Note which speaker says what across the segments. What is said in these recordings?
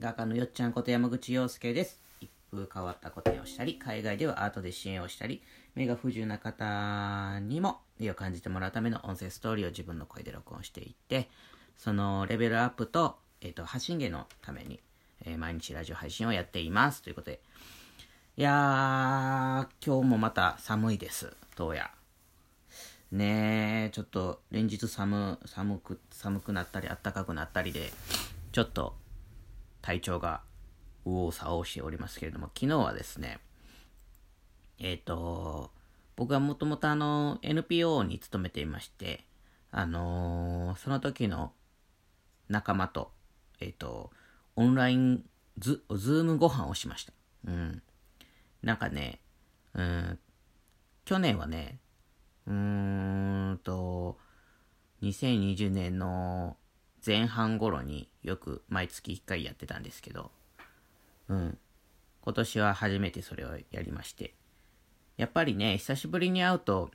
Speaker 1: 画家のよっちゃんこと山口洋介です。一風変わった個展をしたり、海外ではアートで支援をしたり、目が不自由な方にも美を感じてもらうための音声ストーリーを自分の声で録音していって、そのレベルアップと、えっ、と、発信源のために、えー毎日ラジオ配信をやっています。ということで、いやー、今日もまた寒いです。どうや。ねえ、ちょっと連日寒、寒く、寒くなったり、暖かくなったりで、ちょっと体調が右往左往しておりますけれども、昨日はですね、えっ、と、僕はもともとあの、NPO に勤めていまして、あのーその時の仲間と、えっ、と、オンラインズ、 Zoom ご飯をしました。うん。なんかね、うん、去年はね、うーんと、2020年の前半頃によく毎月1回やってたんですけど、うん。今年は初めてそれをやりまして。やっぱりね、久しぶりに会うと、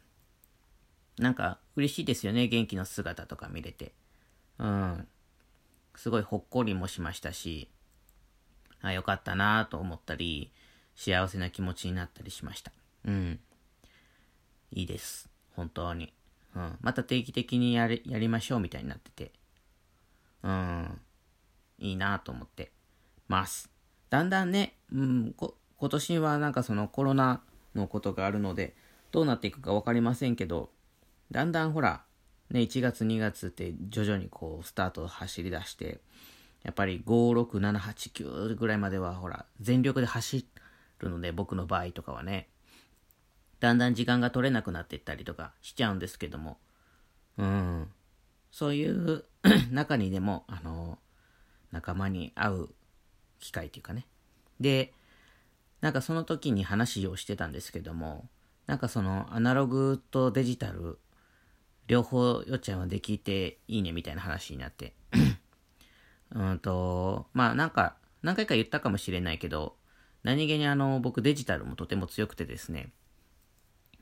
Speaker 1: なんか嬉しいですよね、元気の姿とか見れて。うん。すごいほっこりもしましたし、あ、よかったなと思ったり、幸せな気持ちになったりしました。うん。いいです。本当に。うん。また定期的にやり、やりましょうみたいになってて。うん。いいなと思ってます。だんだんね、うん、こ今年はなんかそのコロナのことがあるので、どうなっていくか分かりませんけど、だんだんほら、ね、1月2月って徐々にこうスタートを走り出して、やっぱり5、6、7、8、9ぐらいまではほら、全力で走るので、僕の場合とかはね、だんだん時間が取れなくなっていったりとかしちゃうんですけども、うん、そういう 中にでも、あの、仲間に会う機会というかね。で、なんかその時に話をしてたんですけども、なんかそのアナログとデジタル、両方よっちゃんはできていいねみたいな話になって。うんと、まあなんか、何回か言ったかもしれないけど、何気にあの、僕デジタルもとても強くてですね、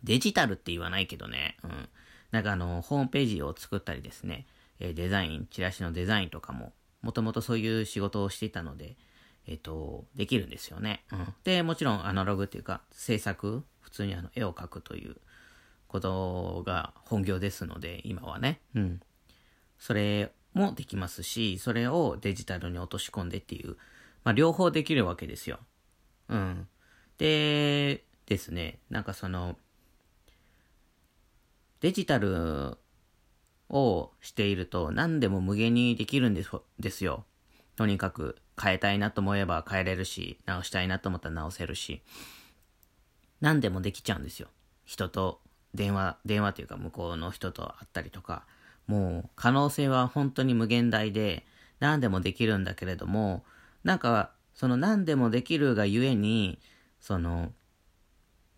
Speaker 1: デジタルって言わないけどね、うん。なんかあの、ホームページを作ったりですね、えーデザイン、チラシのデザインとかも、もともとそういう仕事をしていたので、えっ、と、できるんですよね。うん。で、もちろんアナログっていうか、制作、普通にあの、絵を描くということが本業ですので、今はね。うん。それもできますし、それをデジタルに落とし込んでっていう、まあ、両方できるわけですよ。うん。で、ですね、なんかその、デジタルをしていると何でも無限にできるんですよ。とにかく変えたいなと思えば変えれるし、直したいなと思ったら直せるし、何でもできちゃうんですよ。人と電話、電話というか向こうの人と会ったりとか、もう可能性は本当に無限大で何でもできるんだけれども、なんかその何でもできるがゆえに、その、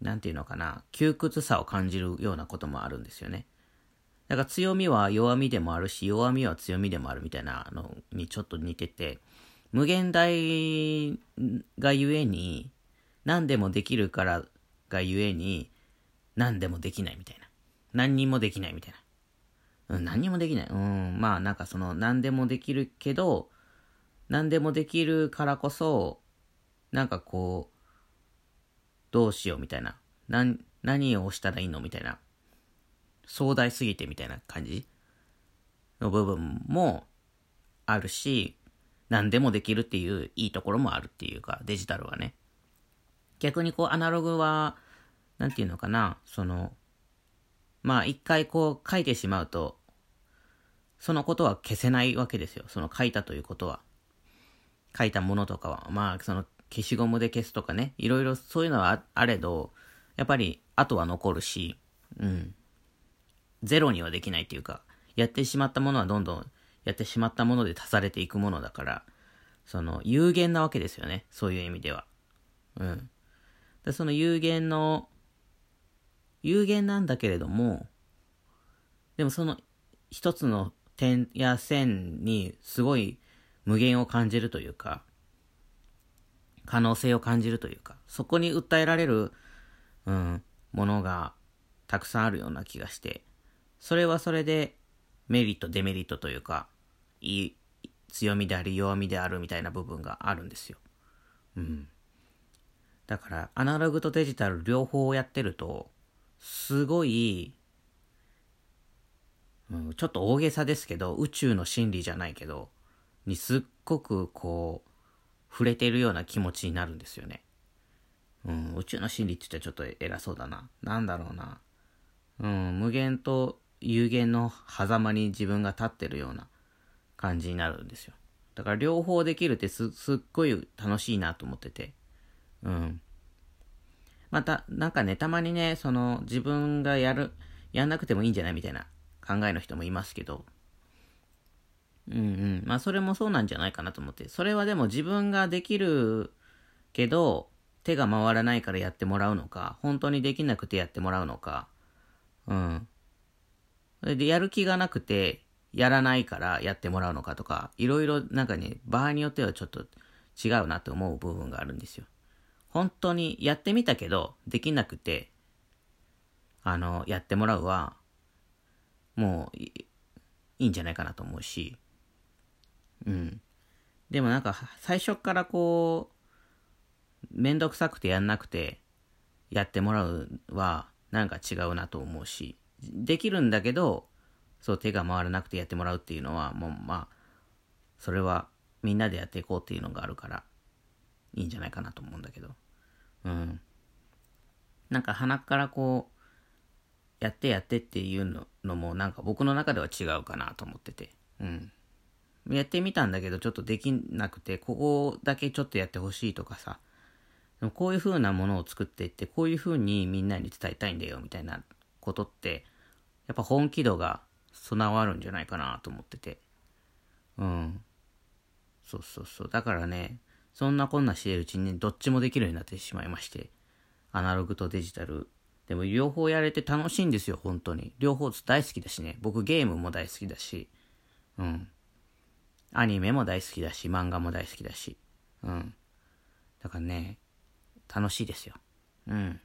Speaker 1: なんていうのかな、窮屈さを感じるようなこともあるんですよね。だか強みは弱みでもあるし、弱みは強みでもあるみたいなのにちょっと似てて、無限大がゆえに、何でもできるからがゆえに、何でもできないみたいな。何にもできないみたいな。うん、何にもできない。うん、まあなんかその何でもできるけど、何でもできるからこそ、なんかこう、どうしようみたいな。何、何をしたらいいのみたいな。壮大すぎてみたいな感じの部分もあるし、何でもできるっていういいところもあるっていうか、デジタルはね。逆にこうアナログは、なんていうのかな、その、まあ一回こう書いてしまうと、そのことは消せないわけですよ。その書いたということは。書いたものとかは。まあその消しゴムで消すとかね。いろいろそういうのはあれど、やっぱり後は残るし、うん。ゼロにはできないっていうか、やってしまったものはどんどんやってしまったもので足されていくものだから、その有限なわけですよね。そういう意味では。うん。でその有限の、有限なんだけれども、でもその一つの点や線にすごい無限を感じるというか、可能性を感じるというか、そこに訴えられる、うん、ものがたくさんあるような気がして、それはそれでメリット、デメリットというか、いい、強みであり弱みであるみたいな部分があるんですよ。うん。だから、アナログとデジタル両方やってると、すごい、うん、ちょっと大げさですけど、宇宙の真理じゃないけど、にすっごくこう、触れてるような気持ちになるんですよね。うん、宇宙の真理って言ったらちょっと偉そうだな。なんだろうな。うん、無限と有限の狭間に自分が立ってるような感じになるんですよ。だから両方できるってすすっごい楽しいなと思ってて。うん。また、なんかね、たまにね、その自分がやる、やんなくてもいいんじゃないみたいな考えの人もいますけど、うんうん。まあそれもそうなんじゃないかなと思って。それはでも自分ができるけど、手が回らないからやってもらうのか、本当にできなくてやってもらうのか、うん。それで、やる気がなくて、やらないからやってもらうのかとか、いろいろなんかね、場合によってはちょっと違うなと思う部分があるんですよ。本当にやってみたけど、できなくて、あの、やってもらうは、もういいんじゃないかなと思うし、うん。でもなんか、最初からこう、めんどくさくてやんなくて、やってもらうは、なんか違うなと思うし、できるんだけど、そう手が回らなくてやってもらうっていうのは、もうまあ、それはみんなでやっていこうっていうのがあるから、いいんじゃないかなと思うんだけど。うん。なんか鼻からこう、やってやってっていうののもなんか僕の中では違うかなと思ってて。うん。やってみたんだけどちょっとできなくて、ここだけちょっとやってほしいとかさ、こういう風なものを作っていって、こういう風にみんなに伝えたいんだよみたいなことって、やっぱ本気度が備わるんじゃないかなと思ってて。うん。そうそうそう。だからね、そんなこんなしてるうちに、ね、どっちもできるようになってしまいまして。アナログとデジタル。でも両方やれて楽しいんですよ、本当に。両方大好きだしね。僕ゲームも大好きだし。うん。アニメも大好きだし、漫画も大好きだし。うん。だからね、楽しいですよ。うん。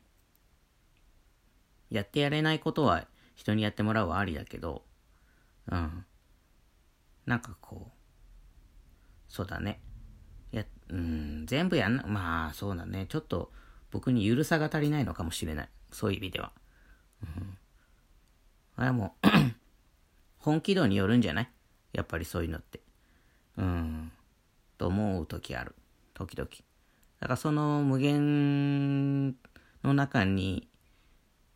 Speaker 1: やってやれないことは人にやってもらうはありだけど、うん。なんかこう、そうだね。や、うん、全部やんな、まあそうだね。ちょっと僕にゆるさが足りないのかもしれない。そういう意味では。うん。あれもう 本気度によるんじゃない？やっぱりそういうのって。うん。と思う時ある。時々。だからその無限の中に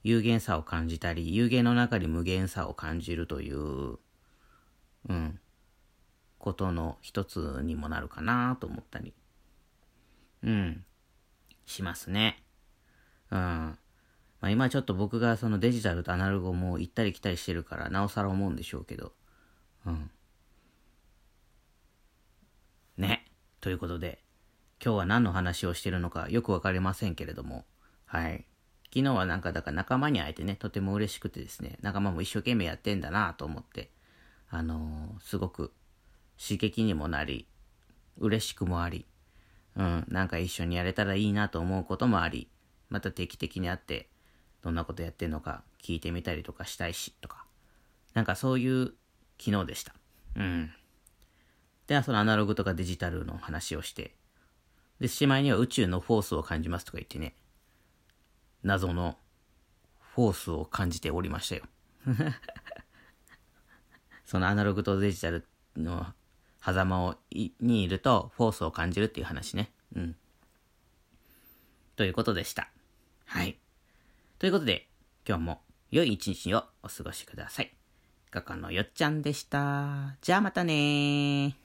Speaker 1: 有限さを感じたり、有限の中に無限さを感じるという、うん、ことの一つにもなるかなと思ったり、うん、しますね。うん。まあ今ちょっと僕がそのデジタルとアナログをもう行ったり来たりしてるから、なおさら思うんでしょうけど、うん。ね。ということで、今日は何の話をしてるのかよくわかりませんけれども、はい。昨日はなんかだから仲間に会えてね、とても嬉しくてですね、仲間も一生懸命やってんだなと思って、あのー、すごく刺激にもなり、嬉しくもあり、うん、なんか一緒にやれたらいいなと思うこともあり、また定期的に会って、どんなことやってんのか聞いてみたりとかしたいし、とか。なんかそういう昨日でした。うん。ではそのアナログとかデジタルの話をして、で、しまいには宇宙のフォースを感じますとか言ってね、謎のフォースを感じておりましたよ。そのアナログとデジタルの狭間をにいるとフォースを感じるっていう話ね。うん。ということでした。はい。ということで、今日も良い一日をお過ごしください。画家のよっちゃんでした。じゃあまたね